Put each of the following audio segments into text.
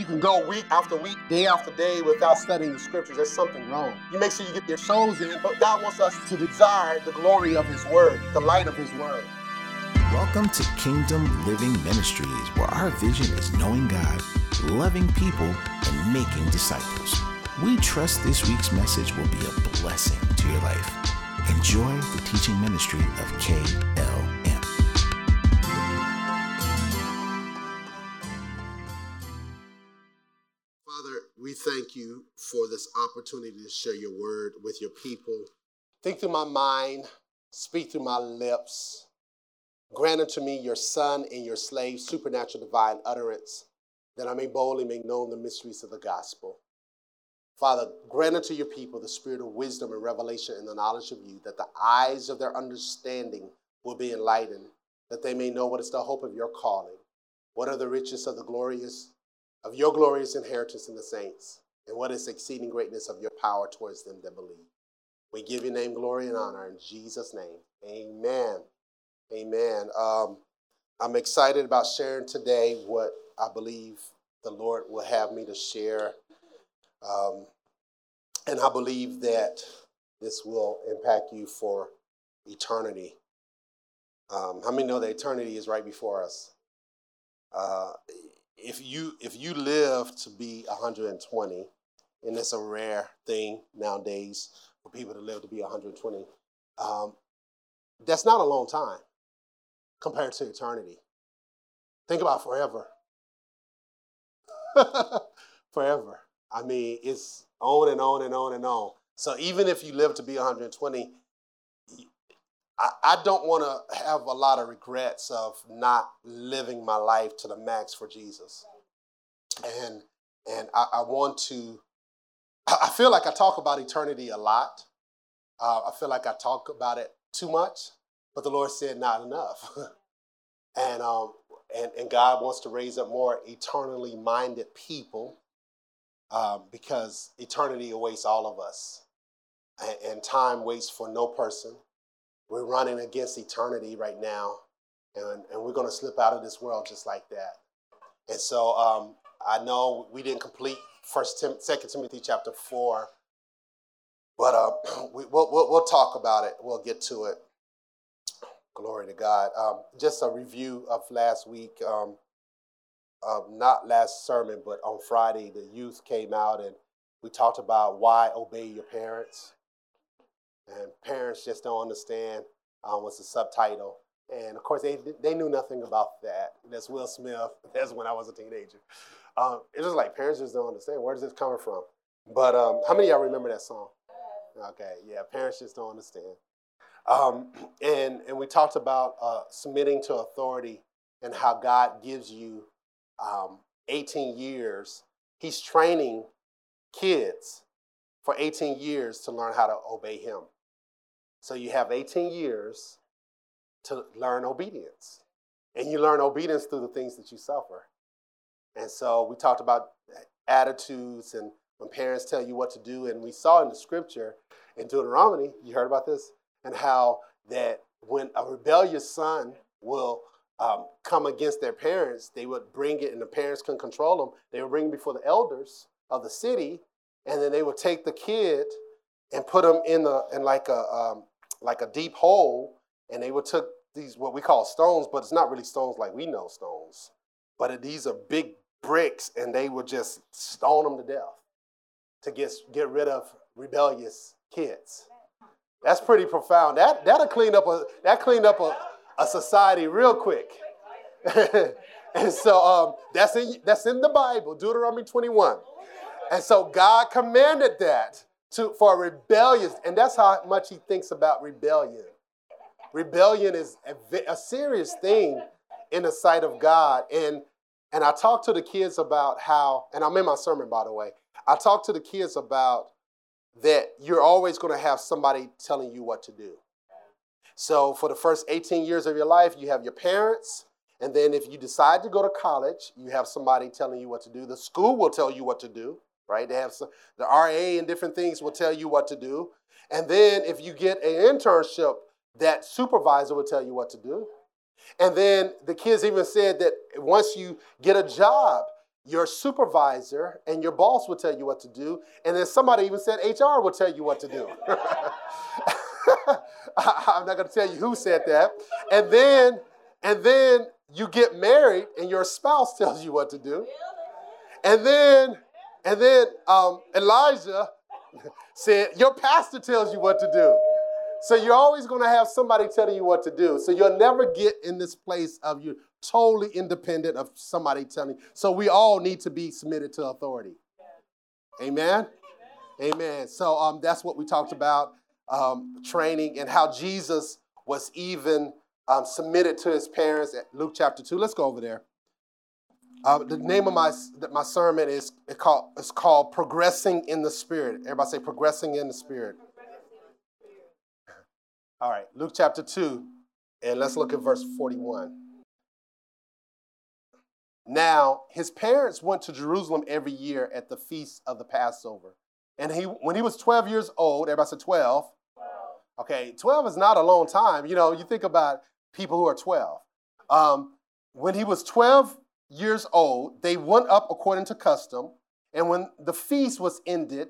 you can go week after week, day after day without studying the scriptures. There's something wrong. You make sure you get your shows in, but God wants us to desire the glory of His Word, the light of His Word. Welcome to Kingdom Living Ministries, where our vision is knowing God, loving people, and making disciples. We trust this week's message will be a blessing to your life. Enjoy the teaching ministry of KLM. Thank you for this opportunity to share your word with your people. Think through my mind, speak through my lips Grant unto me your son and your slave supernatural divine utterance, that I may boldly make known the mysteries of the gospel. Father, grant unto your people the spirit of wisdom and revelation and the knowledge of you, that the eyes of their understanding will be enlightened, that they may know what is the hope of your calling, what are the riches of the glorious of your glorious inheritance in the saints, and what is exceeding greatness of your power towards them that believe. We give your name glory and honor in Jesus' name. Amen. Amen. Um, I'm excited about sharing today what I believe the Lord will have me to share. Um, and I believe that this will impact you for eternity. Um, how many know that eternity is right before us? Uh, if you if you live to be 120, and it's a rare thing nowadays for people to live to be 120, um, that's not a long time compared to eternity. Think about forever. forever. I mean, it's on and on and on and on. So even if you live to be 120, I, I don't want to have a lot of regrets of not living my life to the max for Jesus. And and I, I want to. I feel like I talk about eternity a lot. Uh, I feel like I talk about it too much. But the Lord said, not enough. and, um, and, and God wants to raise up more eternally minded people um, because eternity awaits all of us. And, and time waits for no person. We're running against eternity right now, and, and we're going to slip out of this world just like that. And so um, I know we didn't complete First Tim- Second Timothy chapter four, but uh, we, will we'll, we'll talk about it. We'll get to it. Glory to God. Um, just a review of last week. Um, uh, not last sermon, but on Friday, the youth came out and we talked about why obey your parents. And parents just don't understand um, what's the subtitle. And of course, they, they knew nothing about that. That's Will Smith. That's when I was a teenager. Um, it's just like parents just don't understand. Where does this coming from? But um, how many of y'all remember that song? Okay, yeah, parents just don't understand. Um, and, and we talked about uh, submitting to authority and how God gives you um, 18 years. He's training kids for 18 years to learn how to obey Him. So you have 18 years to learn obedience. And you learn obedience through the things that you suffer. And so we talked about attitudes and when parents tell you what to do. And we saw in the scripture in Deuteronomy, you heard about this? and how that when a rebellious son will um, come against their parents, they would bring it, and the parents couldn't control them. They would bring it before the elders of the city, and then they would take the kid and put him in the in like a um, like a deep hole, and they would took these what we call stones, but it's not really stones like we know stones, but these are big bricks, and they would just stone them to death to get get rid of rebellious kids. That's pretty profound. That that'll clean up a that cleaned up a, a society real quick. and so um, that's in that's in the Bible, Deuteronomy 21. And so God commanded that to for rebellious, and that's how much He thinks about rebellion. Rebellion is a, a serious thing in the sight of God. And and I talked to the kids about how, and I'm in my sermon by the way. I talked to the kids about that you're always going to have somebody telling you what to do. So, for the first 18 years of your life, you have your parents. And then, if you decide to go to college, you have somebody telling you what to do. The school will tell you what to do, right? They have some, the RA and different things will tell you what to do. And then, if you get an internship, that supervisor will tell you what to do. And then the kids even said that once you get a job, your supervisor and your boss will tell you what to do, and then somebody even said HR will tell you what to do. I'm not going to tell you who said that. And then, and then you get married, and your spouse tells you what to do. And then, and then um, Elijah said, Your pastor tells you what to do. So you're always going to have somebody telling you what to do. So you'll never get in this place of you totally independent of somebody telling you. So we all need to be submitted to authority. Amen. Amen. So um, that's what we talked about um, training and how Jesus was even um, submitted to his parents at Luke chapter 2. Let's go over there. Uh, the name of my, my sermon is it called, it's called Progressing in the Spirit. Everybody say, Progressing in the Spirit. All right, Luke chapter 2, and let's look at verse 41. Now, his parents went to Jerusalem every year at the feast of the Passover. And he, when he was 12 years old, everybody said 12. Okay, 12 is not a long time. You know, you think about people who are 12. Um, when he was 12 years old, they went up according to custom. And when the feast was ended,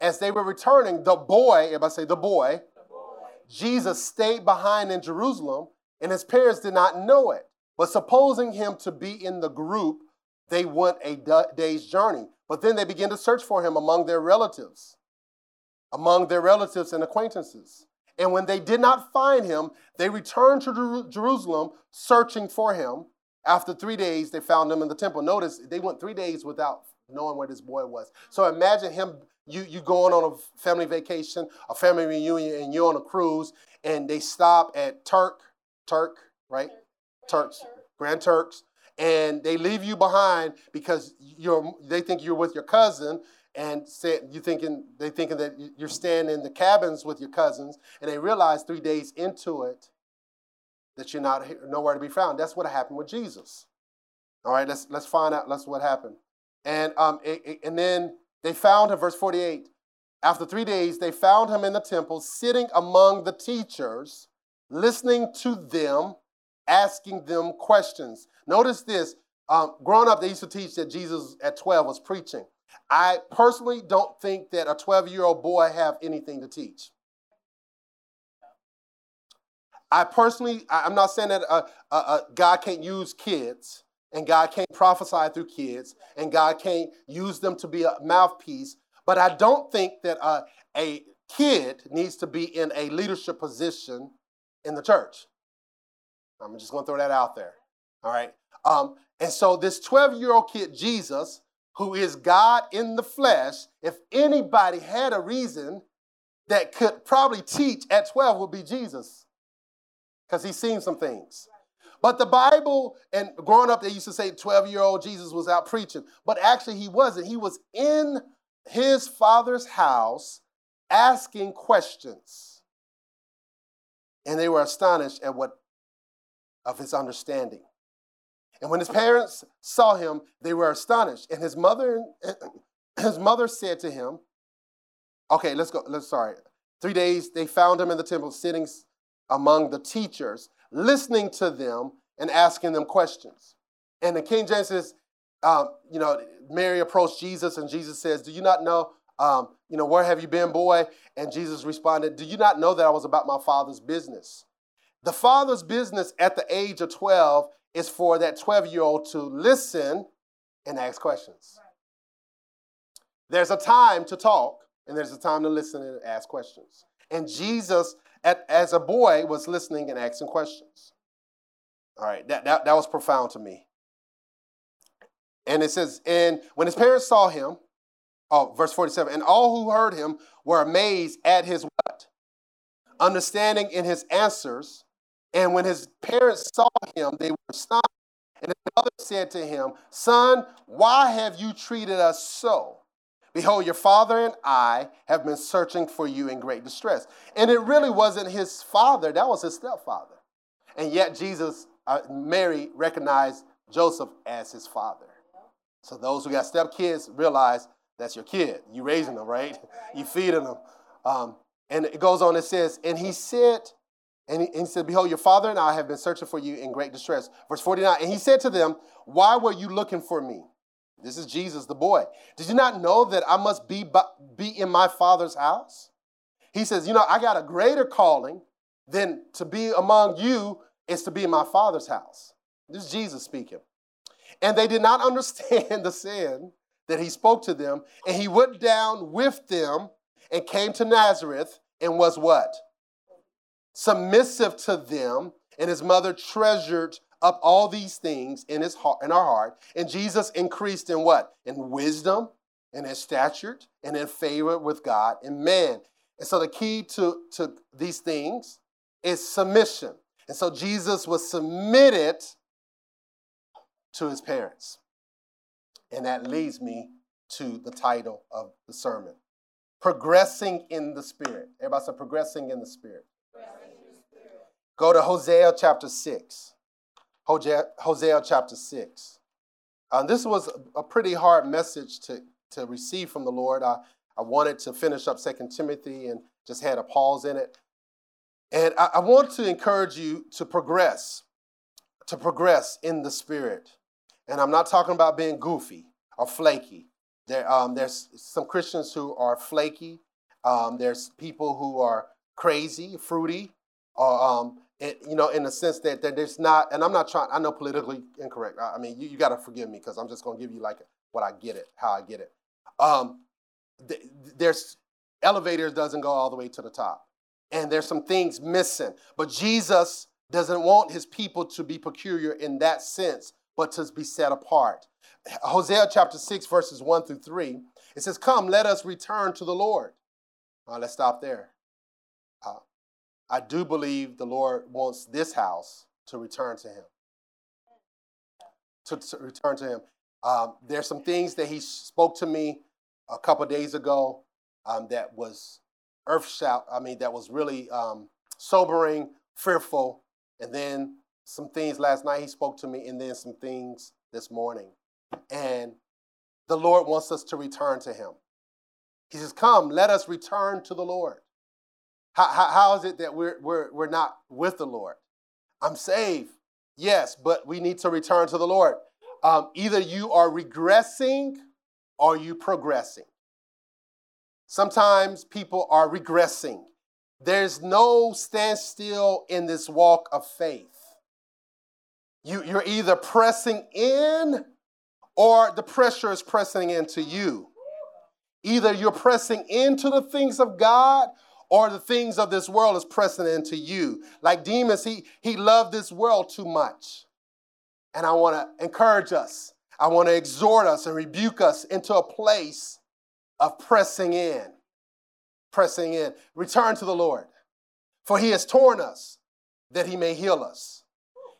as they were returning, the boy, everybody say the boy, the boy, Jesus stayed behind in Jerusalem, and his parents did not know it. But supposing him to be in the group, they went a day's journey. But then they began to search for him among their relatives, among their relatives and acquaintances. And when they did not find him, they returned to Jerusalem searching for him. After three days, they found him in the temple. Notice they went three days without knowing where this boy was. So imagine him, you, you going on a family vacation, a family reunion, and you're on a cruise, and they stop at Turk, Turk, right? Turks, Grand Turks, and they leave you behind because you're they think you're with your cousin and you thinking they thinking that you're staying in the cabins with your cousins, and they realize three days into it that you're not nowhere to be found. That's what happened with Jesus. All right, let's let's find out. Let's what happened, and um it, it, and then they found him. Verse forty eight. After three days, they found him in the temple, sitting among the teachers, listening to them, asking them questions. Notice this. Um, growing up, they used to teach that Jesus at 12 was preaching. I personally don't think that a 12 year old boy have anything to teach. I personally, I'm not saying that uh, uh, uh, God can't use kids and God can't prophesy through kids and God can't use them to be a mouthpiece, but I don't think that uh, a kid needs to be in a leadership position in the church. I'm just going to throw that out there. All right. Um, and so this 12 year old kid, Jesus, who is God in the flesh, if anybody had a reason that could probably teach at 12 would be Jesus because he's seen some things. But the Bible, and growing up, they used to say 12 year old Jesus was out preaching. But actually, he wasn't. He was in his father's house asking questions. And they were astonished at what of his understanding. And when his parents saw him, they were astonished. And his mother, his mother said to him, Okay, let's go. Let's sorry. Three days they found him in the temple, sitting among the teachers, listening to them and asking them questions. And the King James says, um, you know, Mary approached Jesus, and Jesus says, "Do you not know, um, you know, where have you been, boy?" And Jesus responded, "Do you not know that I was about my Father's business?" The father's business at the age of 12 is for that 12 year old to listen and ask questions. There's a time to talk, and there's a time to listen and ask questions. And Jesus, at, as a boy, was listening and asking questions. All right, that, that, that was profound to me. And it says, and when his parents saw him, oh, verse 47, and all who heard him were amazed at his what? Understanding in his answers and when his parents saw him, they were astonished. And his mother said to him, Son, why have you treated us so? Behold, your father and I have been searching for you in great distress. And it really wasn't his father, that was his stepfather. And yet, Jesus, uh, Mary recognized Joseph as his father. So, those who got stepkids realize that's your kid. You raising them, right? You feeding them. Um, and it goes on, it says, And he said and he, and he said, Behold, your father and I have been searching for you in great distress. Verse 49, and he said to them, Why were you looking for me? This is Jesus, the boy. Did you not know that I must be, be in my father's house? He says, You know, I got a greater calling than to be among you is to be in my father's house. This is Jesus speaking. And they did not understand the sin that he spoke to them. And he went down with them and came to Nazareth and was what? Submissive to them. And his mother treasured up all these things in his heart in our heart. And jesus increased in what? In wisdom and in stature and in favor with god and man. And so the key to, to these things is submission. And so jesus was submitted to his parents. And that leads me to the title of the sermon. Progressing in the spirit. Everybody say progressing in the spirit. Go to hosea chapter 6 Hosea chapter 6. Uh, this was a pretty hard message to, to receive from the Lord. I, I wanted to finish up Second Timothy and just had a pause in it. And I, I want to encourage you to progress, to progress in the Spirit. And I'm not talking about being goofy or flaky. There, um, there's some Christians who are flaky. Um, there's people who are crazy, fruity, or um, you know, in the sense that, that there's not, and I'm not trying, I know politically incorrect. I, I mean, you, you got to forgive me because I'm just going to give you like what I get it, how I get it. Um, th- there's elevators doesn't go all the way to the top, and there's some things missing. But Jesus doesn't want his people to be peculiar in that sense, but to be set apart. Hosea chapter 6, verses 1 through 3, it says, Come, let us return to the Lord. Uh, let's stop there. I do believe the Lord wants this house to return to Him. To, to return to Him. Um, there's some things that He spoke to me a couple days ago um, that was earth shout. I mean, that was really um, sobering, fearful, and then some things last night He spoke to me, and then some things this morning. And the Lord wants us to return to Him. He says, Come, let us return to the Lord. How, how, how is it that we're, we're, we're not with the Lord? I'm saved, yes, but we need to return to the Lord. Um, either you are regressing or you progressing. Sometimes people are regressing. There's no standstill in this walk of faith. You, you're either pressing in or the pressure is pressing into you. Either you're pressing into the things of God or the things of this world is pressing into you. Like Demas, he, he loved this world too much. And I want to encourage us. I want to exhort us and rebuke us into a place of pressing in. Pressing in. Return to the Lord. For he has torn us that he may heal us.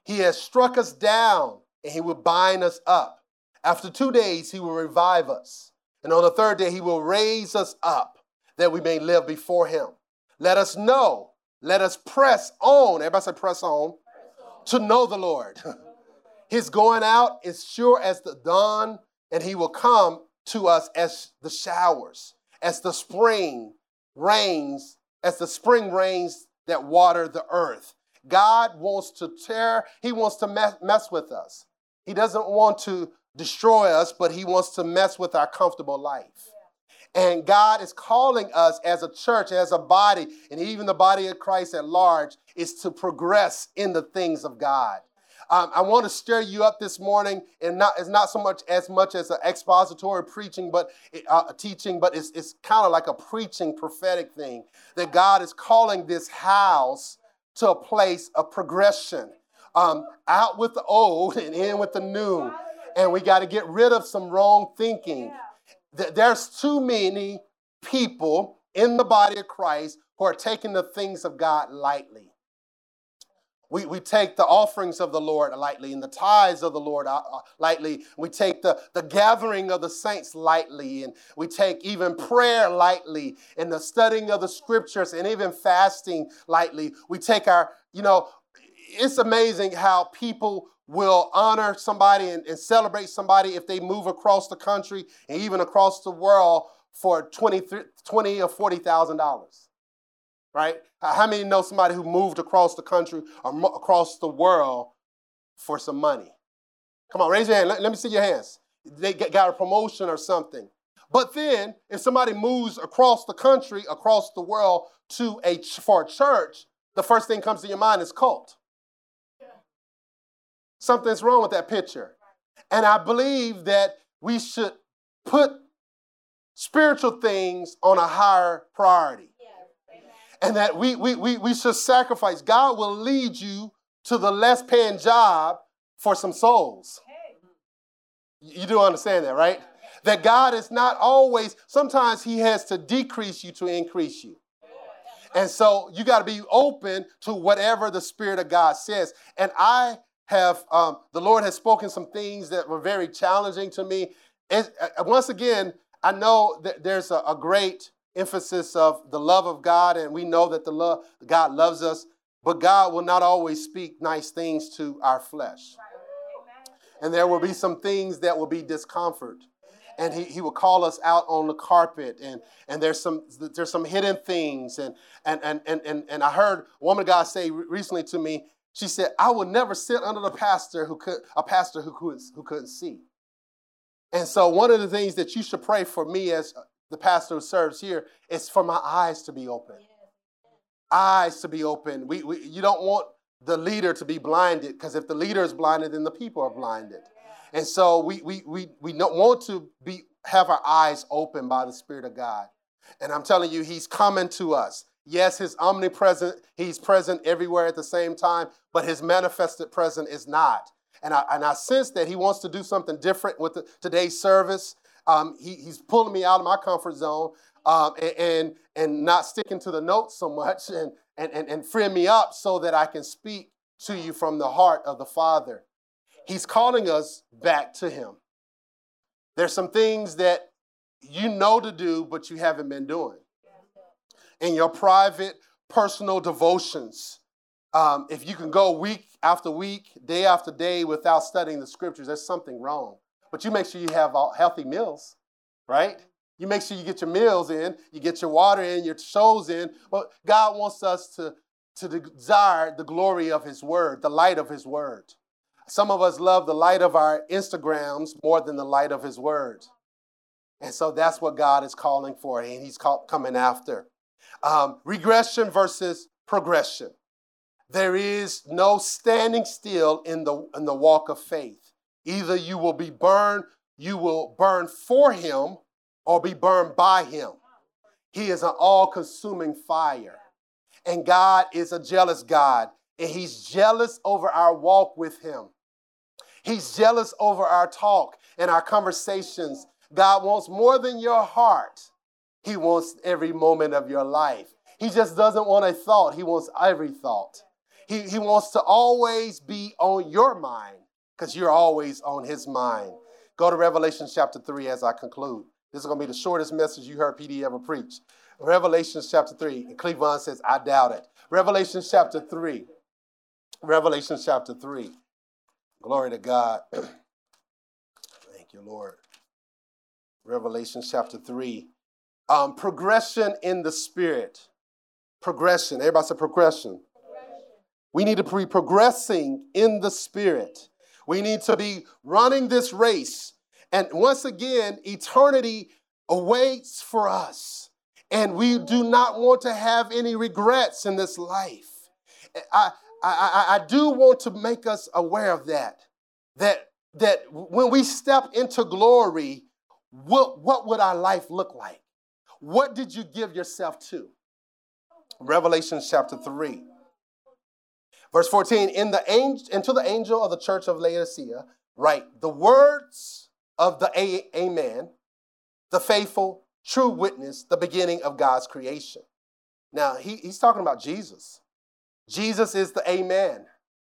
He has struck us down and he will bind us up. After two days, he will revive us. And on the third day, he will raise us up that we may live before him. Let us know. Let us press on. Everybody say press on. Press on. To know the Lord. His going out is sure as the dawn, and he will come to us as the showers, as the spring rains, as the spring rains that water the earth. God wants to tear, he wants to mess, mess with us. He doesn't want to destroy us, but he wants to mess with our comfortable life. And God is calling us as a church, as a body, and even the body of Christ at large, is to progress in the things of God. Um, I want to stir you up this morning, and not it's not so much as much as an expository preaching, but uh, teaching, but it's it's kind of like a preaching prophetic thing that God is calling this house to a place of progression, um, out with the old and in with the new, and we got to get rid of some wrong thinking there's too many people in the body of Christ who are taking the things of God lightly. We, we take the offerings of the Lord lightly and the tithes of the Lord uh, uh, lightly. We take the, the gathering of the saints lightly. And we take even prayer lightly and the studying of the scriptures and even fasting lightly. We take our, you know, it's amazing how people will honor somebody and, and, celebrate somebody if they move across the country and even across the world for 20, 20 or $40,000. Right? How many know somebody who moved across the country or mo- across the world for some money? Come on, raise your hand. Let, let me see your hands. they got a promotion or something. But then, if somebody moves across the country, across the world to a for a church, the first thing comes to your mind is cult. Something's wrong with that picture. And I believe that we should put spiritual things on a higher priority. And that we, we, we, we should sacrifice. God will lead you to the less paying job for some souls. You do understand that, right? That God is not always, sometimes He has to decrease you to increase you. And so you got to be open to whatever the Spirit of God says. And I have, um, the Lord has spoken some things that were very challenging to me. And uh, once again, I know that there's a, a great emphasis of the love of God, and we know that the love God loves us, but God will not always speak nice things to our flesh. And there will be some things that will be discomfort and he, he will call us out on the carpet and, and there's some there's some hidden things and and and and and, and I heard a woman of God say recently to me, she said, I would never sit under the pastor who could a pastor who couldn't who couldn't see. And so one of the things that you should pray for me as the pastor who serves here is for my eyes to be open. Eyes to be open. We, we you don't want the leader to be blinded because if the leader is blinded, then the people are blinded. And so we, we, we, we don't want to be, have our eyes open by the Spirit of God. And I'm telling you, He's coming to us. Yes, His omnipresent, He's present everywhere at the same time, but His manifested present is not. And I, and I sense that He wants to do something different with the, today's service. Um, he, he's pulling me out of my comfort zone um, and, and, and not sticking to the notes so much and, and, and, and freeing me up so that I can speak to you from the heart of the Father. He's calling us back to Him. There's some things that you know to do, but you haven't been doing. In your private, personal devotions, um, if you can go week after week, day after day without studying the scriptures, there's something wrong. But you make sure you have healthy meals, right? You make sure you get your meals in, you get your water in, your shows in. Well, God wants us to, to desire the glory of His Word, the light of His Word. Some of us love the light of our Instagrams more than the light of His Word. And so that's what God is calling for, and He's call, coming after. Um, regression versus progression. There is no standing still in the, in the walk of faith. Either you will be burned, you will burn for Him, or be burned by Him. He is an all consuming fire. And God is a jealous God and he's jealous over our walk with him. He's jealous over our talk and our conversations. God wants more than your heart. He wants every moment of your life. He just doesn't want a thought. He wants every thought. He, he wants to always be on your mind because you're always on his mind. Go to Revelation chapter 3 as I conclude. This is going to be the shortest message you heard PD ever preach. Revelation chapter 3. And Cleveland says, I doubt it. Revelation chapter 3. Revelation chapter 3. Glory to God. Thank you, Lord. Revelation chapter 3. Um, progression in the spirit. Progression. Everybody say progression. progression. We need to be progressing in the spirit. We need to be running this race. And once again, eternity awaits for us. And we do not want to have any regrets in this life. I, I, I, I do want to make us aware of that. That, that when we step into glory, what, what would our life look like? What did you give yourself to? Revelation chapter 3. Verse 14, in the angel, into the angel of the church of Laodicea, write the words of the a- Amen, the faithful, true witness, the beginning of God's creation. Now, he, he's talking about Jesus. Jesus is the Amen.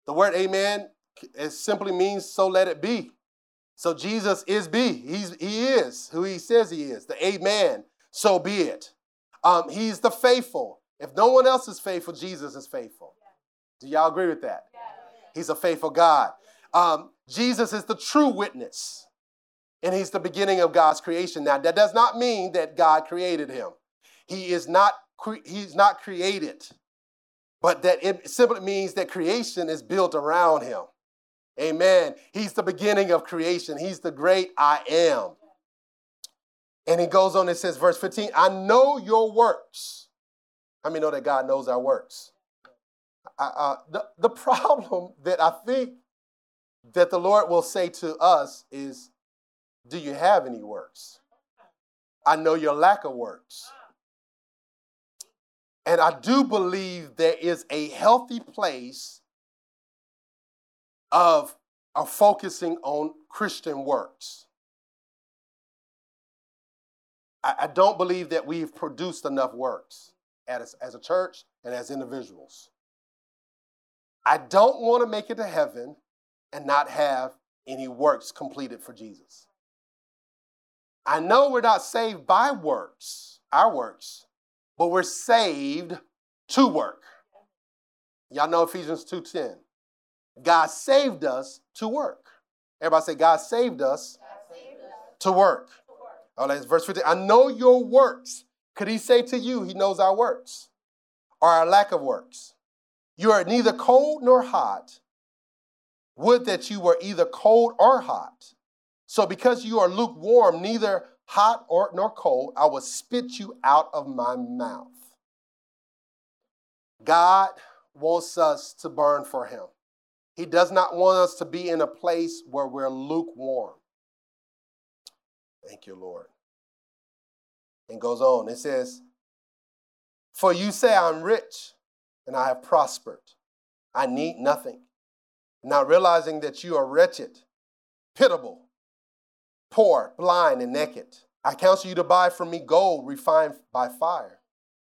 The word Amen it simply means so let it be. So Jesus is be. He's, he is who he says he is. The Amen. So be it. Um, he's the faithful. If no one else is faithful, Jesus is faithful. Do y'all agree with that? He's a faithful God. Um, Jesus is the true witness, and he's the beginning of God's creation. Now, that does not mean that God created him. He is not. He's not created but that it simply means that creation is built around him. Amen. He's the beginning of creation. He's the great I am. And he goes on and says, verse 15, I know your works. How many know that God knows our works? uh, the, the problem that I think that the Lord will say to us is, Do you have any works? I know your lack of works. And I do believe there is a healthy place of, of focusing on Christian works. I, I don't believe that we've produced enough works as, as a church and as individuals. I don't want to make it to heaven and not have any works completed for Jesus. I know we're not saved by works, our works, but we're saved to work. Y'all know Ephesians 2:10. God saved us to work. Everybody say, God saved us, God saved us. to work. Oh, that's verse 15. I know your works. Could he say to you, he knows our works or our lack of works? You are neither cold nor hot. Would that you were either cold or hot. So because you are lukewarm, neither hot or nor cold, I will spit you out of my mouth. God wants us to burn for him. He does not want us to be in a place where we're lukewarm. Thank you, Lord. And goes on. It says, For you say I'm rich and I have prospered. I need nothing. Not realizing that you are wretched, pitiable, poor, blind, and naked. I counsel you to buy from me gold refined by fire,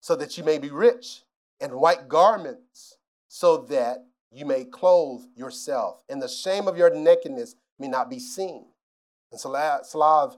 so that you may be rich, and white garments, so that you may clothe yourself, and the shame of your nakedness may not be seen. And salve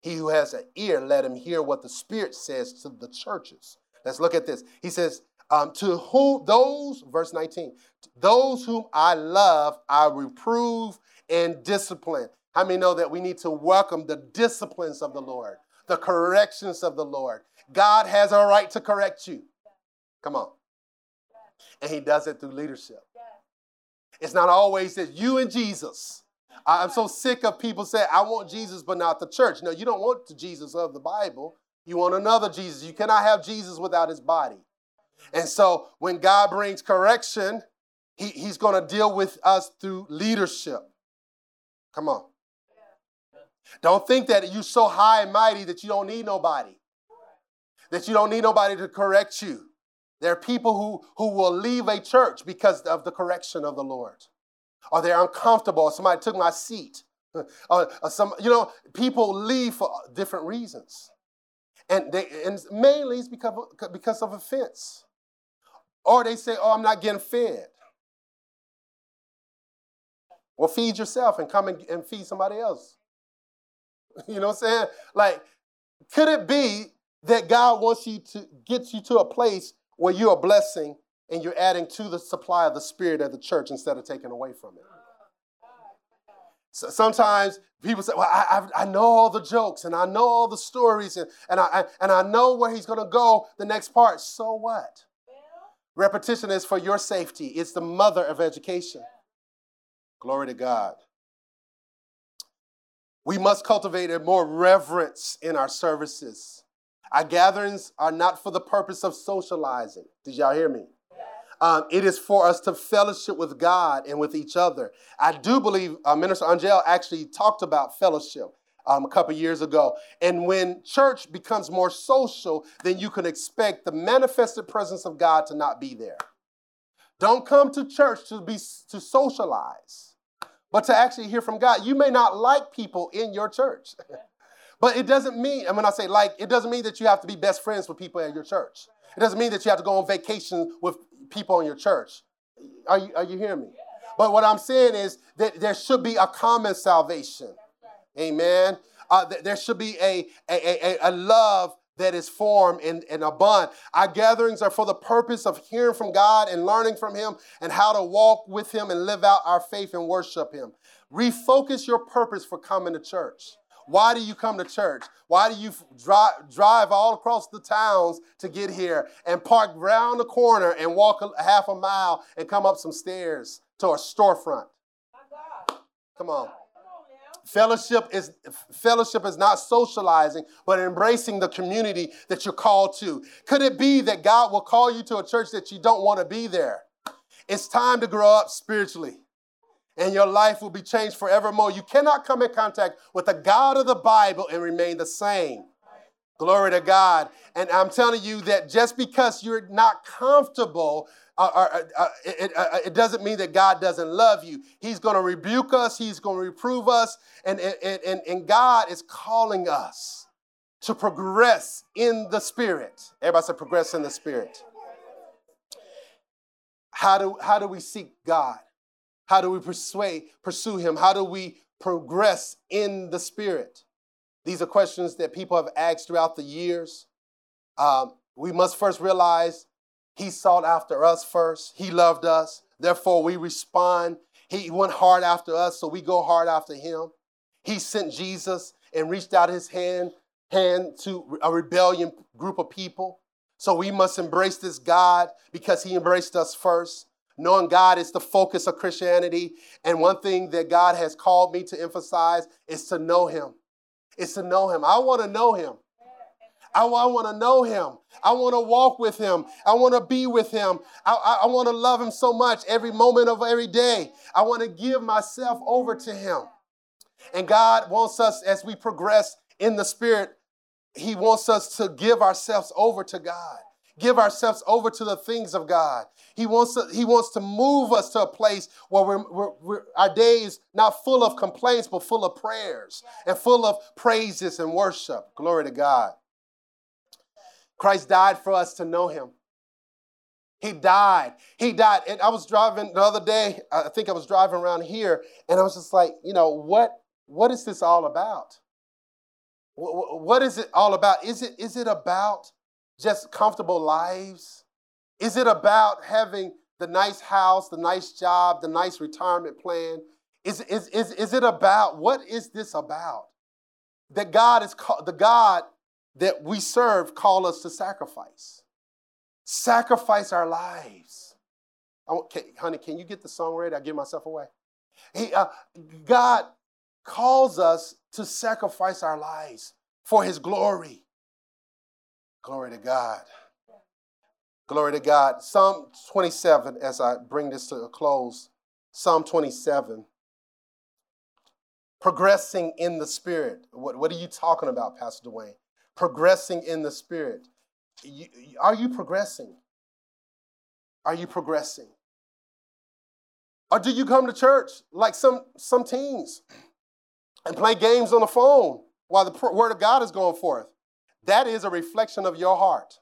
He who has an ear, let him hear what the Spirit says to the churches. Let's look at this. He says, um, to whom those, verse 19, those whom I love, I reprove and discipline. How many know that we need to welcome the disciplines of the Lord, the corrections of the Lord? God has a right to correct you. Come on. And He does it through leadership. It's not always that you and Jesus. I'm so sick of people saying, I want Jesus, but not the church. No, you don't want the Jesus of the Bible. You want another Jesus. You cannot have Jesus without his body. And so when God brings correction, he, He's going to deal with us through leadership. Come on. Don't think that you're so high and mighty that you don't need nobody, that you don't need nobody to correct you. There are people who, who will leave a church because of the correction of the Lord. Or they're uncomfortable, somebody took my seat. Or, or some, you know, people leave for different reasons. And, they, and mainly it's because of, because of offense. Or they say, oh, I'm not getting fed. Well, feed yourself and come and, and feed somebody else. You know what I'm saying? Like, could it be that God wants you to get you to a place where you're a blessing and you're adding to the supply of the Spirit of the church instead of taking away from it? So sometimes people say, Well, I, I, I, know all the jokes and I know all the stories and, and, I, and I know where he's going to go the next part. So what? Repetition is for your safety, it's the mother of education. Glory to God. We must cultivate a more reverence in our services. Our gatherings are not for the purpose of socializing. Did y'all hear me? Um, it is for us to fellowship with God and with each other. I do believe uh, Minister Angel actually talked about fellowship um, a couple years ago. And when church becomes more social, then you can expect the manifested presence of God to not be there. Don't come to church to be to socialize, but to actually hear from God. You may not like people in your church. but it doesn't mean, and when I say like, it doesn't mean that you have to be best friends with people at your church. It doesn't mean that you have to go on vacation with people in your church. Are you, are you hearing me? But what I'm saying is that there should be a common salvation. Amen. Uh, there should be a, a, a, a love that is formed and, and a bond. Our gatherings are for the purpose of hearing from God and learning from Him and how to walk with Him and live out our faith and worship Him. Refocus your purpose for coming to church. Why do you come to church? Why do you drive, drive all across the towns to get here and park round the corner and walk a, half a mile and come up some stairs to a storefront? Come on. Fellowship is fellowship is not socializing, but embracing the community that you're called to. Could it be that God will call you to a church that you don't want to be there? It's time to grow up spiritually and your life will be changed forevermore. You cannot come in contact with the God of the Bible and remain the same. Glory to God. And I'm telling you that just because you're not comfortable, uh, uh, uh, uh it, uh, it, doesn't mean that God doesn't love you. He's going to rebuke us, He's going to reprove us, and, and, and, and God is calling us to progress in the Spirit. Everybody say, progress in the Spirit. How do, how do we seek God? How do we persuade, pursue him? How do we progress in the spirit? These are questions that people have asked throughout the years. Um, we must first realize he sought after us first. He loved us. Therefore, we respond. He went hard after us, so we go hard after him. He sent Jesus and reached out his hand, hand to a rebellion group of people. So we must embrace this God because he embraced us first. Knowing God is the focus of Christianity. And one thing that God has called me to emphasize is to know Him. It's to know Him. I want to know Him. I, I want to know Him. I want to walk with Him. I want to be with Him. I, I, I want to love Him so much every moment of every day. I want to give myself over to Him. And God wants us, as we progress in the Spirit, He wants us to give ourselves over to God give ourselves over to the things of God. He wants to, he wants to move us to a place where we're, we're, we're, our day is not full of complaints, but full of prayers and full of praises and worship. Glory to God. Christ died for us to know him. He died. He died. And I was driving the other day, I think I was driving around here, and I was just like, you know, what, what is this all about? What is it all about? Is it, is it about just comfortable lives? Is it about having the nice house, the nice job, the nice retirement plan? Is, is, is, is it about, what is this about? That God is, the God that we serve call us to sacrifice. Sacrifice our lives. Want, honey, can you get the song ready? I give myself away. He, uh, God calls us to sacrifice our lives for his glory. Glory to God. Glory to God. Psalm 27, as I bring this to a close, Psalm 27. Progressing in the Spirit. What, what are you talking about, Pastor DeWayne? Progressing in the Spirit. You, are you progressing? Are you progressing? Or do you come to church like some, some teens and play games on the phone while the word of God is going forth? That is a reflection of your heart.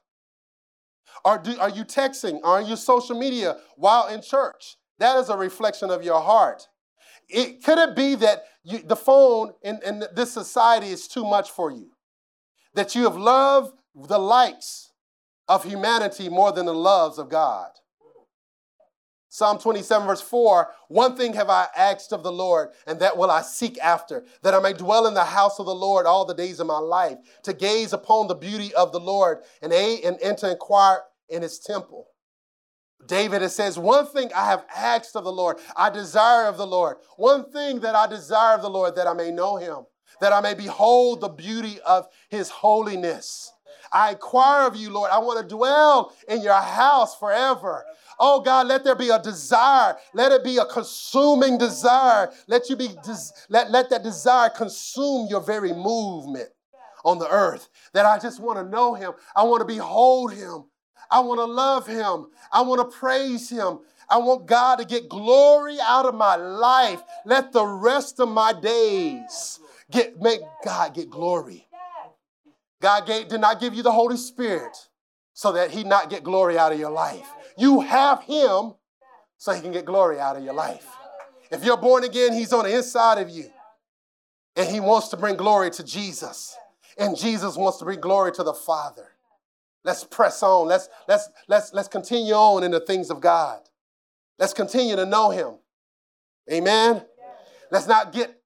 Are, do, are you texting? Are you social media while in church? That is a reflection of your heart. It, could it be that you, the phone in, in this society is too much for you? That you have loved the likes of humanity more than the loves of God? Psalm 27, verse 4 One thing have I asked of the Lord, and that will I seek after, that I may dwell in the house of the Lord all the days of my life, to gaze upon the beauty of the Lord and, a, and, and to inquire in his temple. David, it says, One thing I have asked of the Lord, I desire of the Lord. One thing that I desire of the Lord, that I may know him, that I may behold the beauty of his holiness. I inquire of you, Lord. I want to dwell in your house forever. Oh God, let there be a desire. Let it be a consuming desire. Let you be des- let, let that desire consume your very movement on the earth. That I just want to know him. I want to behold him. I want to love him. I want to praise him. I want God to get glory out of my life. Let the rest of my days get make God get glory. God gave, did not give you the Holy Spirit so that he not get glory out of your life. You have him so he can get glory out of your life. If you're born again, he's on the inside of you. And he wants to bring glory to Jesus. And Jesus wants to bring glory to the Father. Let's press on. Let's, let's, let's, let's continue on in the things of God. Let's continue to know him. Amen. Let's not get,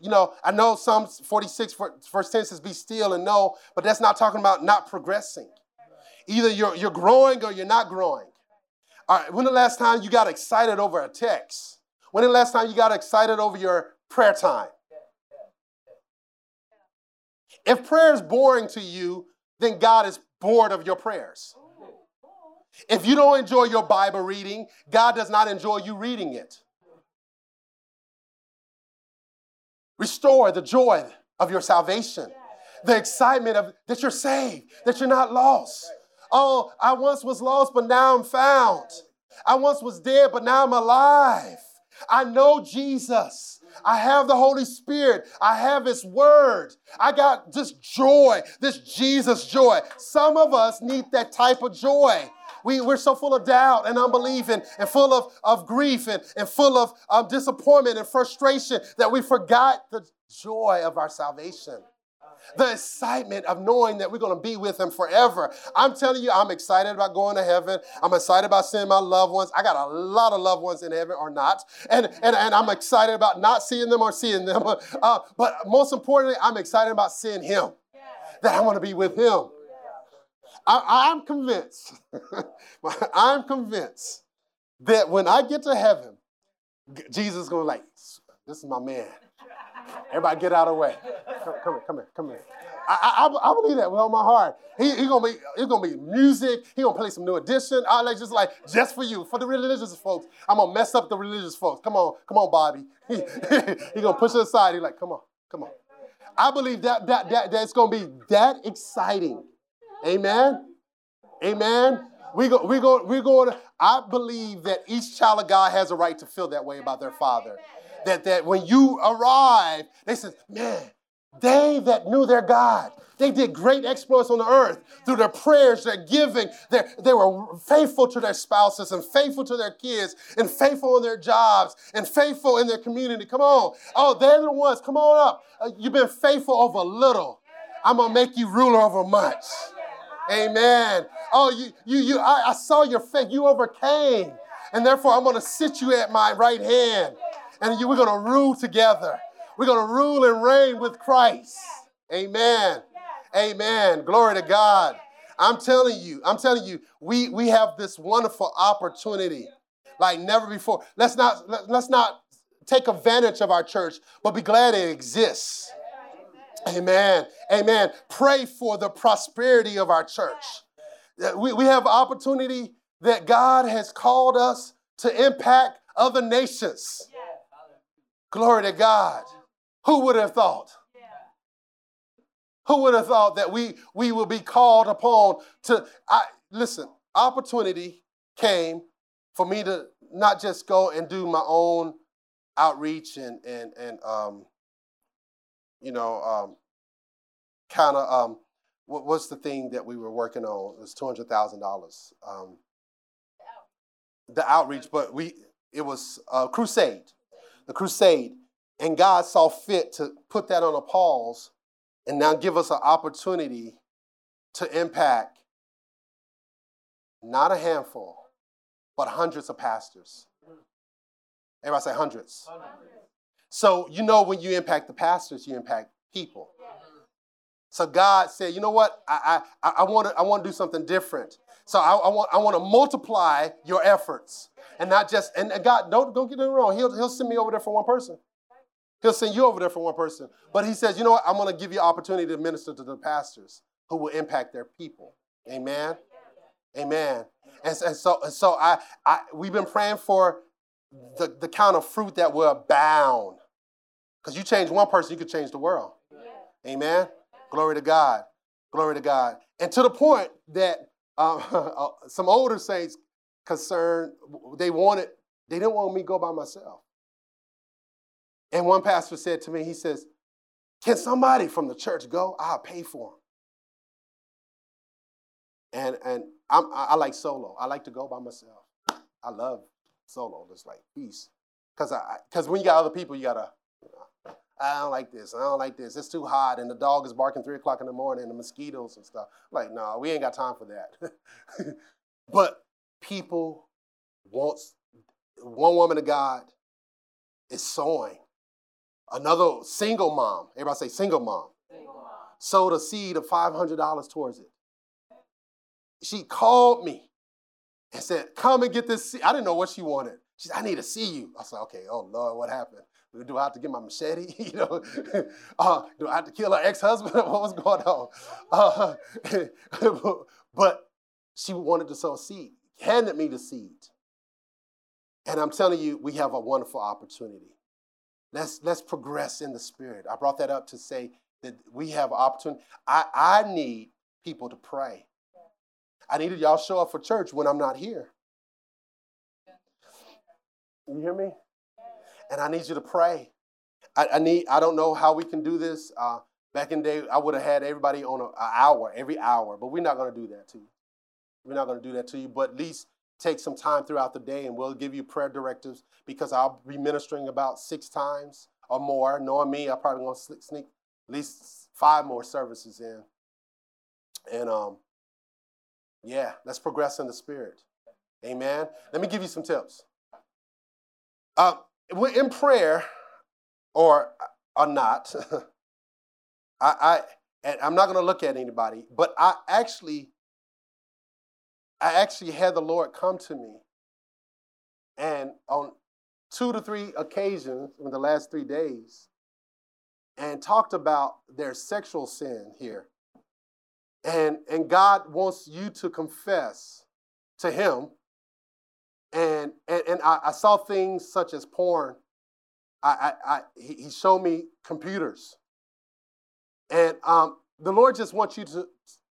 you know, I know Psalm 46, verse 10 says, be still and know, but that's not talking about not progressing. Either you're, you're growing or you're not growing. All right, when the last time you got excited over a text? When the last time you got excited over your prayer time? If prayer is boring to you, then God is bored of your prayers. If you don't enjoy your Bible reading, God does not enjoy you reading it. Restore the joy of your salvation, the excitement of that you're saved, that you're not lost. Oh, I once was lost, but now I'm found. I once was dead, but now I'm alive. I know Jesus. I have the Holy Spirit. I have His Word. I got this joy, this Jesus joy. Some of us need that type of joy. We, we're so full of doubt and unbelief and, and full of, of grief and, and full of um, disappointment and frustration that we forgot the joy of our salvation the excitement of knowing that we're going to be with him forever. I'm telling you, I'm excited about going to heaven. I'm excited about seeing my loved ones. I got a lot of loved ones in heaven or not. And, and, and I'm excited about not seeing them or seeing them. Uh, but most importantly, I'm excited about seeing him, that I want to be with him. I, I'm convinced, I'm convinced that when I get to heaven, Jesus is going to like, this is my man. Everybody get out of the way. Come, here, come here, come here. I, I, I believe that with all my heart. He, he gonna be, it's gonna be music. He gonna play some New Edition. I like just like just for you, for the religious folks. I'm gonna mess up the religious folks. Come on, come on, Bobby. He, he gonna push it aside. He like, come on, come on. I believe that that that that's gonna be that exciting. Amen. Amen. We go, we go, we go. I believe that each child of God has a right to feel that way about their father that, that when you arrive, they said, man, they that knew their God, they did great exploits on the earth through their prayers, their giving. Their, they were faithful to their spouses and faithful to their kids and faithful in their jobs and faithful in their community. Come on. Oh, they're the ones. Come on up. Uh, you've been faithful over little. I'm going to make you ruler over much. Amen. Oh, you, you, you, I, I saw your faith. You overcame. And therefore, I'm going to sit you at my right hand and you, we're going to rule together. We're going to rule and reign with Christ. Amen. Amen. Glory to God. I'm telling you, I'm telling you, we, we have this wonderful opportunity like never before. Let's not, let, let's not take advantage of our church, but be glad it exists. Amen. Amen. Pray for the prosperity of our church. We, we have opportunity that God has called us to impact other nations. Glory to God. Who would have thought? Who would have thought that we, we will be called upon to I, listen, opportunity came for me to not just go and do my own outreach and and and um, you know um, kind of um, what, what's the thing that we were working on? It was two hundred thousand dollars. um. The outreach, but we it was a crusade the crusade. And God saw fit to put that on a pause and now give us an opportunity to impact not a handful, but hundreds of pastors. Everybody say hundreds. So, you know, when you impact the pastors, you impact people. So God said, you know what? I, I, I, want to I want to do something different. So I, I, want, I want to multiply your efforts. And not just, and God, don't, don't get me wrong, he'll, he'll send me over there for one person. He'll send you over there for one person. But he says, you know what? I'm going to give you opportunity to minister to the pastors who will impact their people. Amen. Amen. And, and so, and so I, I, we've been praying for the, the kind of fruit that will abound. Because you change one person, you could change the world. Amen. Glory to God. Glory to God. And to the point that uh, some older saints concerned, they wanted, they didn't want me to go by myself. And one pastor said to me, he says, Can somebody from the church go? I'll pay for them. And, and I'm, I like solo. I like to go by myself. I love solo. It's like peace. Because I, cause when you got other people, you got to, you know, I don't like this. I don't like this. It's too hot, and the dog is barking three o'clock in the morning, and the mosquitoes and stuff. like, no, nah, we ain't got time for that. but people want one woman of God is sowing. Another single mom, everybody say single mom, single mom. sowed a seed of $500 towards it. She called me and said, Come and get this seed. I didn't know what she wanted. She said, I need to see you. I said, Okay, oh Lord, what happened? Do I have to get my machete? you know, uh, do I have to kill her ex-husband? what was going on? Uh, but she wanted to sow seed, handed me the seed. And I'm telling you, we have a wonderful opportunity. Let's, let's progress in the spirit. I brought that up to say that we have opportunity. I, I need people to pray. I needed y'all show up for church when I'm not here. You hear me? And I need you to pray. I, I need. I don't know how we can do this. Uh, back in the day, I would have had everybody on an hour, every hour, but we're not going to do that to you. We're not going to do that to you. But at least take some time throughout the day and we'll give you prayer directives because I'll be ministering about six times or more. Knowing me, I'm probably going to sneak at least five more services in. And um, yeah, let's progress in the spirit. Amen. Let me give you some tips. Uh, in prayer, or uh, or not, I, I and I'm not going to look at anybody, but I actually I actually had the Lord come to me. And on two to three occasions in the last three days, and talked about their sexual sin here. And, and God wants you to confess to Him. And, and, and I, I saw things such as porn. I, I, I, he showed me computers. And um, the Lord just wants you to,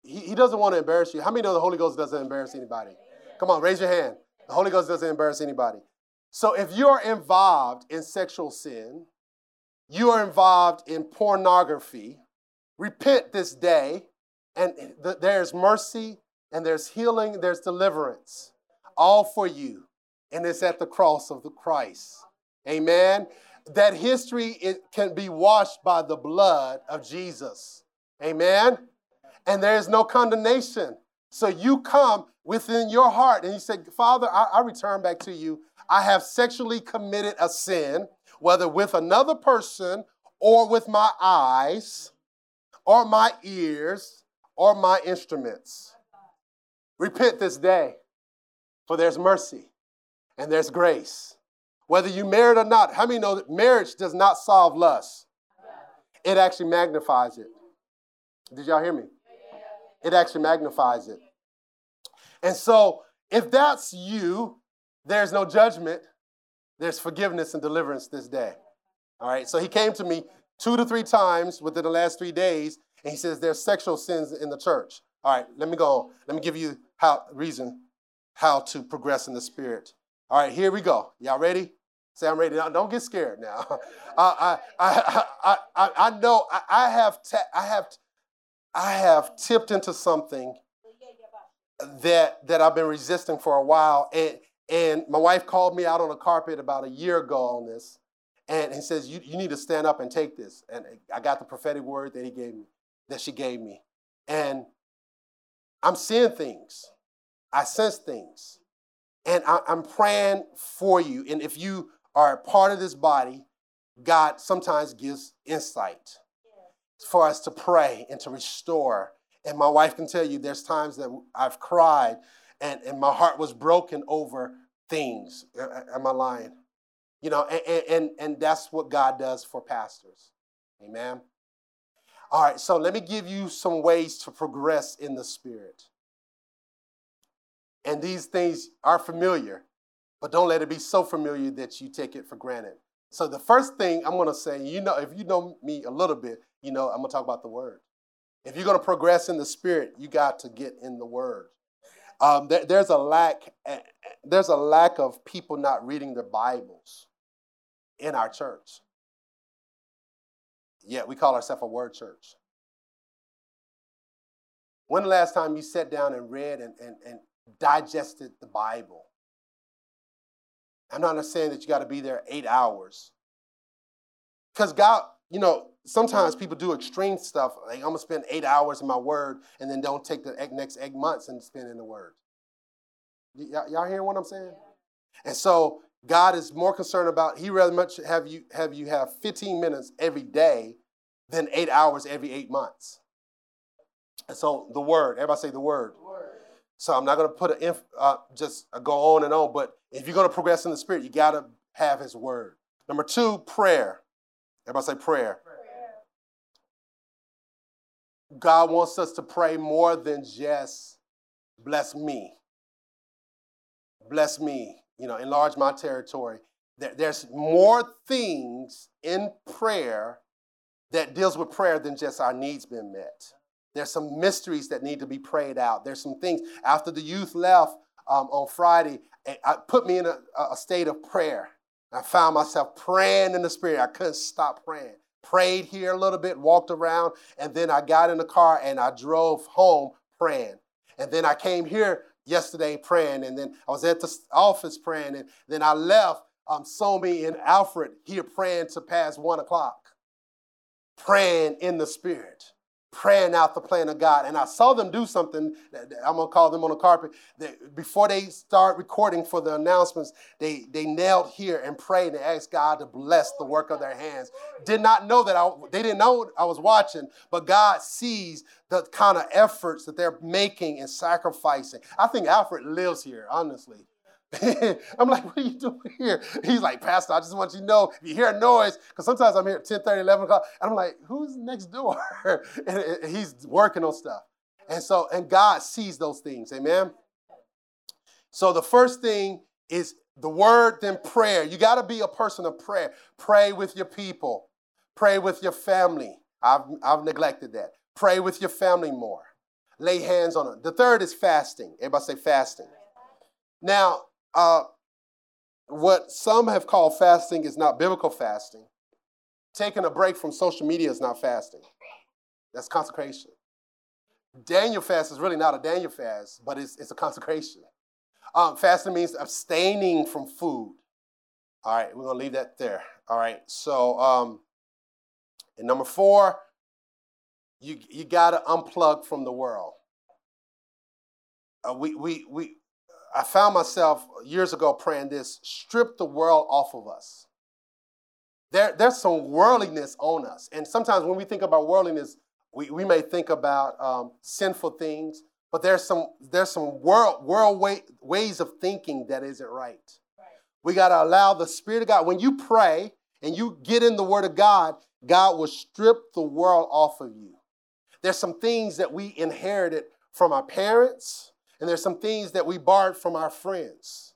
he, he doesn't want to embarrass you. How many know the Holy Ghost doesn't embarrass anybody? Come on, raise your hand. The Holy Ghost doesn't embarrass anybody. So if you're involved in sexual sin, you are involved in pornography, repent this day, and th- there's mercy, and there's healing, there's deliverance, all for you. And it's at the cross of the Christ. Amen. That history it can be washed by the blood of Jesus. Amen and there is no condemnation. So you come within your heart and you say, Father, I, I, return back to you. I have sexually committed a sin, whether with another person or with my eyes or my ears or my instruments. Repent this day, for there's mercy and there's grace. Whether you married or not, how many know that marriage does not solve lust? It actually magnifies it. Did y'all hear me? it actually magnifies it. And so, if that's you, there's no judgment, there's forgiveness and deliverance this day. All right, so he came to me two to three times within the last three days, and he says there's sexual sins in the church. All right, let me go. Let me give you how reason how to progress in the spirit. All right, here we go. Y'all ready? Say I'm ready. Now, don't get scared now. I, I, I, I, I know I, I have ta- I have I have tipped into something that that I've been resisting for a while. And and my wife called me out on the carpet about a year ago on this. And he says, you, you need to stand up and take this. And I got the prophetic word that he gave me, that she gave me. And I'm seeing things. I sense things. And I, I'm praying for you. And if you are a part of this body, God sometimes gives insight for us to pray and to restore. And my wife can tell you there's times that I've cried and, and my heart was broken over things. Am I lying? You know, and, and, and that's what God does for pastors. Amen. All right, so let me give you some ways to progress in the Spirit. And these things are familiar, but don't let it be so familiar that you take it for granted. So the first thing I'm going to say, you know, if you know me a little bit, you know, I'm going to talk about the word. If you're going to progress in the spirit, you got to get in the word. Um, there, there's a lack. Eh, there's a lack of people not reading their Bibles in our church. Yeah, we call ourselves a word church. When the last time you sat down and read and, and, and digested the Bible? I'm not saying that you got to be there eight hours. Because God, you know, sometimes people do extreme stuff. Like I'm gonna spend eight hours in my word and then don't take the next eight months and spend in the word. Y- y'all hear what I'm saying? And so God is more concerned about, he rather much have you have you have 15 minutes every day than eight hours every eight months. And so the word, everybody say the word. So I'm not going to put an inf, uh, just go on and on, but if you're going to progress in the spirit, you got to have his word. Number two, prayer. Everybody say prayer. prayer. God wants us to pray more than just bless me. Bless me, you know, enlarge my territory. There's more things in prayer that deals with prayer than just our needs being met. There's some mysteries that need to be prayed out. There's some things after the youth left um, on Friday, it put me in a, a state of prayer. I found myself praying in the spirit. I couldn't stop praying. Prayed here a little bit, walked around, and then I got in the car and I drove home praying. And then I came here yesterday praying, and then I was at the office praying, and then I left um, Somi and Alfred here praying to past one o'clock, praying in the spirit praying out the plan of God. And I saw them do something, I'm gonna call them on the carpet. Before they start recording for the announcements, they, they knelt here and prayed and asked God to bless the work of their hands. Did not know that I, they didn't know I was watching, but God sees the kind of efforts that they're making and sacrificing. I think Alfred lives here, honestly. I'm like, what are you doing here? He's like, Pastor, I just want you to know if you hear a noise, because sometimes I'm here at 10 30, 11 o'clock, and I'm like, who's next door? and he's working on stuff. And so, and God sees those things. Amen. So the first thing is the word, then prayer. You got to be a person of prayer. Pray with your people, pray with your family. I've, I've neglected that. Pray with your family more. Lay hands on it. The third is fasting. Everybody say fasting. Now, uh, what some have called fasting is not biblical fasting. Taking a break from social media is not fasting. That's consecration. Daniel fast is really not a Daniel fast, but it's, it's a consecration. Um, fasting means abstaining from food. All right, we're gonna leave that there. All right, so um, and number four, you you gotta unplug from the world. Uh, we we we I found myself years ago praying this strip the world off of us. There, there's some worldliness on us. And sometimes when we think about worldliness, we, we may think about um, sinful things, but there's some, there's some world, world way, ways of thinking that isn't right. right. We got to allow the Spirit of God. When you pray and you get in the Word of God, God will strip the world off of you. There's some things that we inherited from our parents, and there's some things that we borrowed from our friends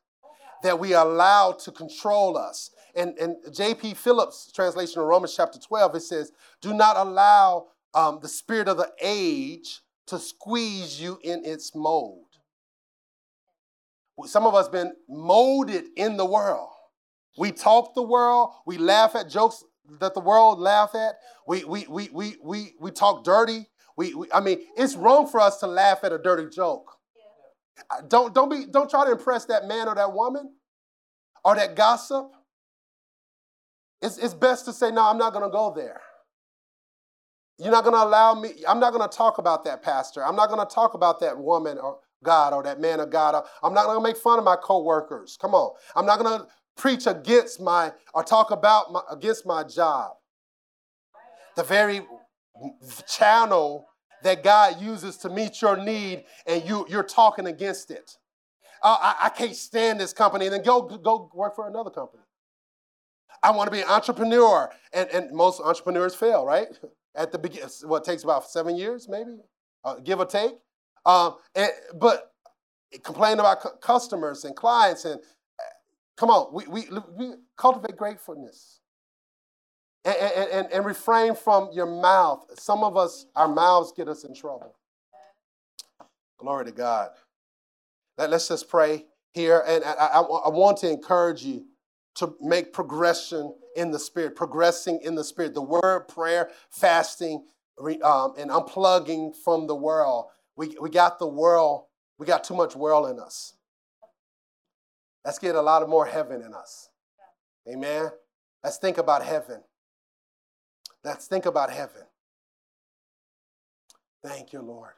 that we allow to control us. And, and J.B. Phillips' translation of Romans chapter 12, it says, Do not allow um, the spirit of the age to squeeze you in its mold. Some of us been molded in the world. We talk the world, we laugh at jokes that the world laugh at. We, we, we, we, we, we talk dirty. We, we, I mean, it's wrong for us to laugh at a dirty joke. Don't, don't, be, don't try to impress that man or that woman or that gossip. It's, it's best to say, no, I'm not going to go there. You're not going to allow me, I'm not going to talk about that pastor. I'm not going to talk about that woman or God or that man of God. I'm not going to make fun of my coworkers. Come on. I'm not going to preach against my or talk about my, against my job. The very channel that God uses to meet your need and you, you're talking against it. Uh, I, I can't stand this company, And then go, go work for another company. I want to be an entrepreneur. And, and most entrepreneurs fail, right? At the beginning, what takes about seven years, maybe, uh, give or take. Um, and, but complain about cu- customers and clients and come on, we, we, we cultivate gratefulness and, and, and refrain from your mouth. Some of us, our mouths get us in trouble. Glory to God. Let, us just pray here. And I, I, I want to encourage you to make progression in the Spirit, progressing in the Spirit. The word, prayer, fasting, um, and unplugging from the world. We, we got the world, we got too much world in us. Let's get a lot of more heaven in us. Amen. Let's think about heaven. Let's think about heaven. Thank you, Lord.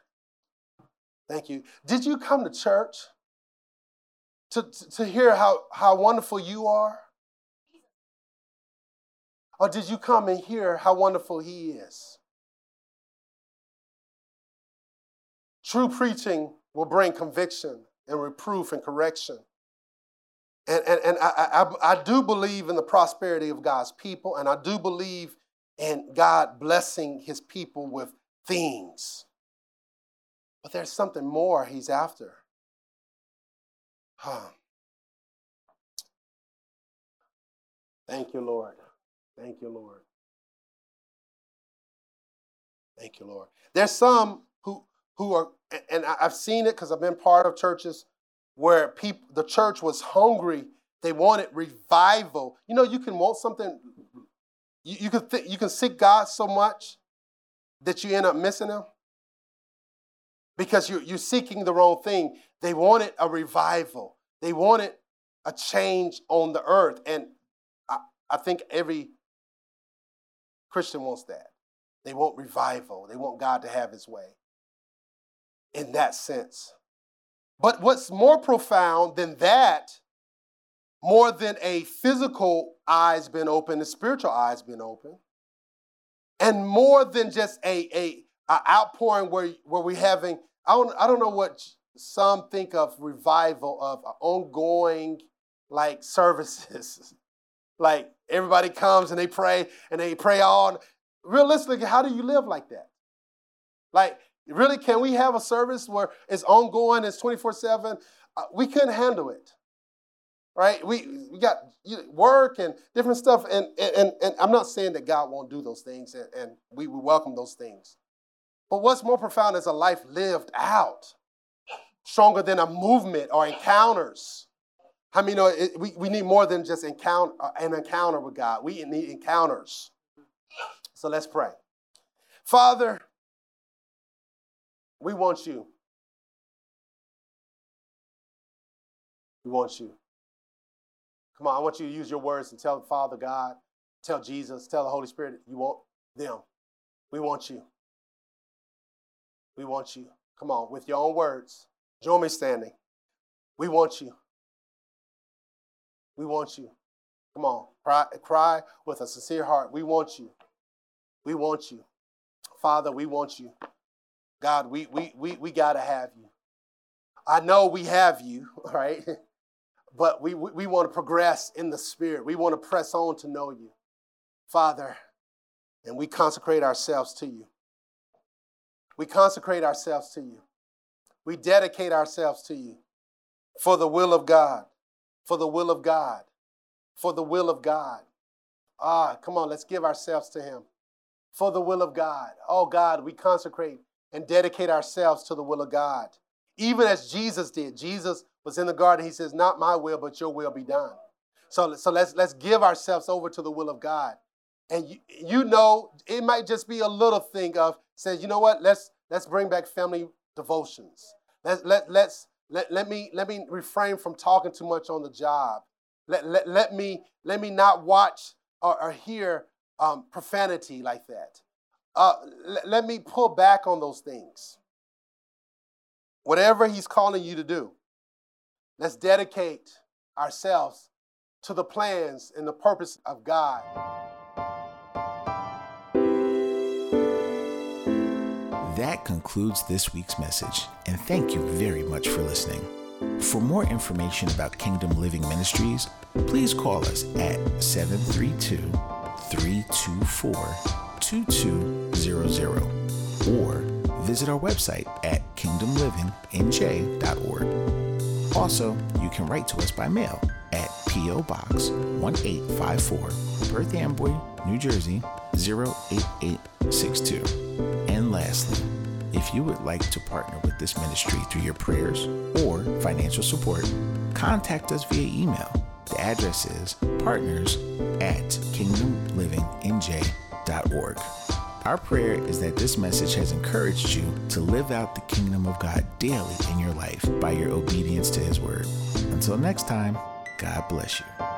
Thank you. Did you come to church to, to hear how, how wonderful you are? Or did you come and hear how wonderful He is? True preaching will bring conviction and reproof and correction. And, and, and I, I, I do believe in the prosperity of God's people, and I do believe in God blessing his people with things. But there's something more he's after. Huh. Thank you, Lord. Thank you, Lord. Thank you, Lord. There's some who who are, and I've seen it because I've been part of churches where people, the church was hungry. They wanted revival. You know, you can want something. You, you can th- you can seek God so much that you end up missing Him because you're, you're seeking the wrong thing. They wanted a revival. They wanted a change on the earth, and I, I think every Christian wants that. They want revival. They want God to have His way. In that sense. But what's more profound than that, more than a physical eyes been open, the spiritual eyes been open, and more than just a, a, a outpouring where, where we're having, I don't, I don't know what some think of revival of ongoing like services. like everybody comes and they pray and they pray on. Realistically, how do you live like that? Like Really, can we have a service where it's ongoing, it's 24 7? Uh, we couldn't handle it. Right? We, we got work and different stuff. And, and, and I'm not saying that God won't do those things, and, and we, we welcome those things. But what's more profound is a life lived out, stronger than a movement or encounters. I mean, you know, it, we, we need more than just encounter, uh, an encounter with God. We need encounters. So let's pray. Father, we want you. We want you. Come on, I want you to use your words and tell Father God, tell Jesus, tell the Holy Spirit you want them. We want you. We want you. Come on, with your own words. Join me standing. We want you. We want you. Come on, cry, cry with a sincere heart. We want you. We want you. Father, we want you. God, we, we, we, we got to have you. I know we have you, right? But we, we, we want to progress in the Spirit. We want to press on to know you. Father, and we consecrate ourselves to you. We consecrate ourselves to you. We dedicate ourselves to you for the will of God, for the will of God, for the will of God. Ah, come on, let's give ourselves to Him for the will of God. Oh, God, we consecrate and dedicate ourselves to the will of God. Even as Jesus did. Jesus was in the garden. He says, Not my will, but your will be done. So, so let's, let's give ourselves over to the will of God. And you, you know, it might just be a little thing of says, you know what, let's let's bring back family devotions. Let, let, let's let, let me let me refrain from talking too much on the job. Let, let, let me let me not watch or, or hear um, profanity like that uh, let me pull back on those things. Whatever He's calling you to do, let's dedicate ourselves to the plans and the purpose of God. That concludes this week's message, and thank you very much for listening. For more information about Kingdom Living Ministries, please call us at 732 324 2200 or visit our website at kingdomlivingnj.org. Also, you can write to us by mail at P.O. Box 1854, Perth Amboy, New Jersey 08862. And lastly, if you would like to partner with this ministry through your prayers or financial support, contact us via email. The address is partners at kingdomlivingnj.org our prayer is that this message has encouraged you to live out the kingdom of God daily in your life by your obedience to His word. Until next time, God bless you.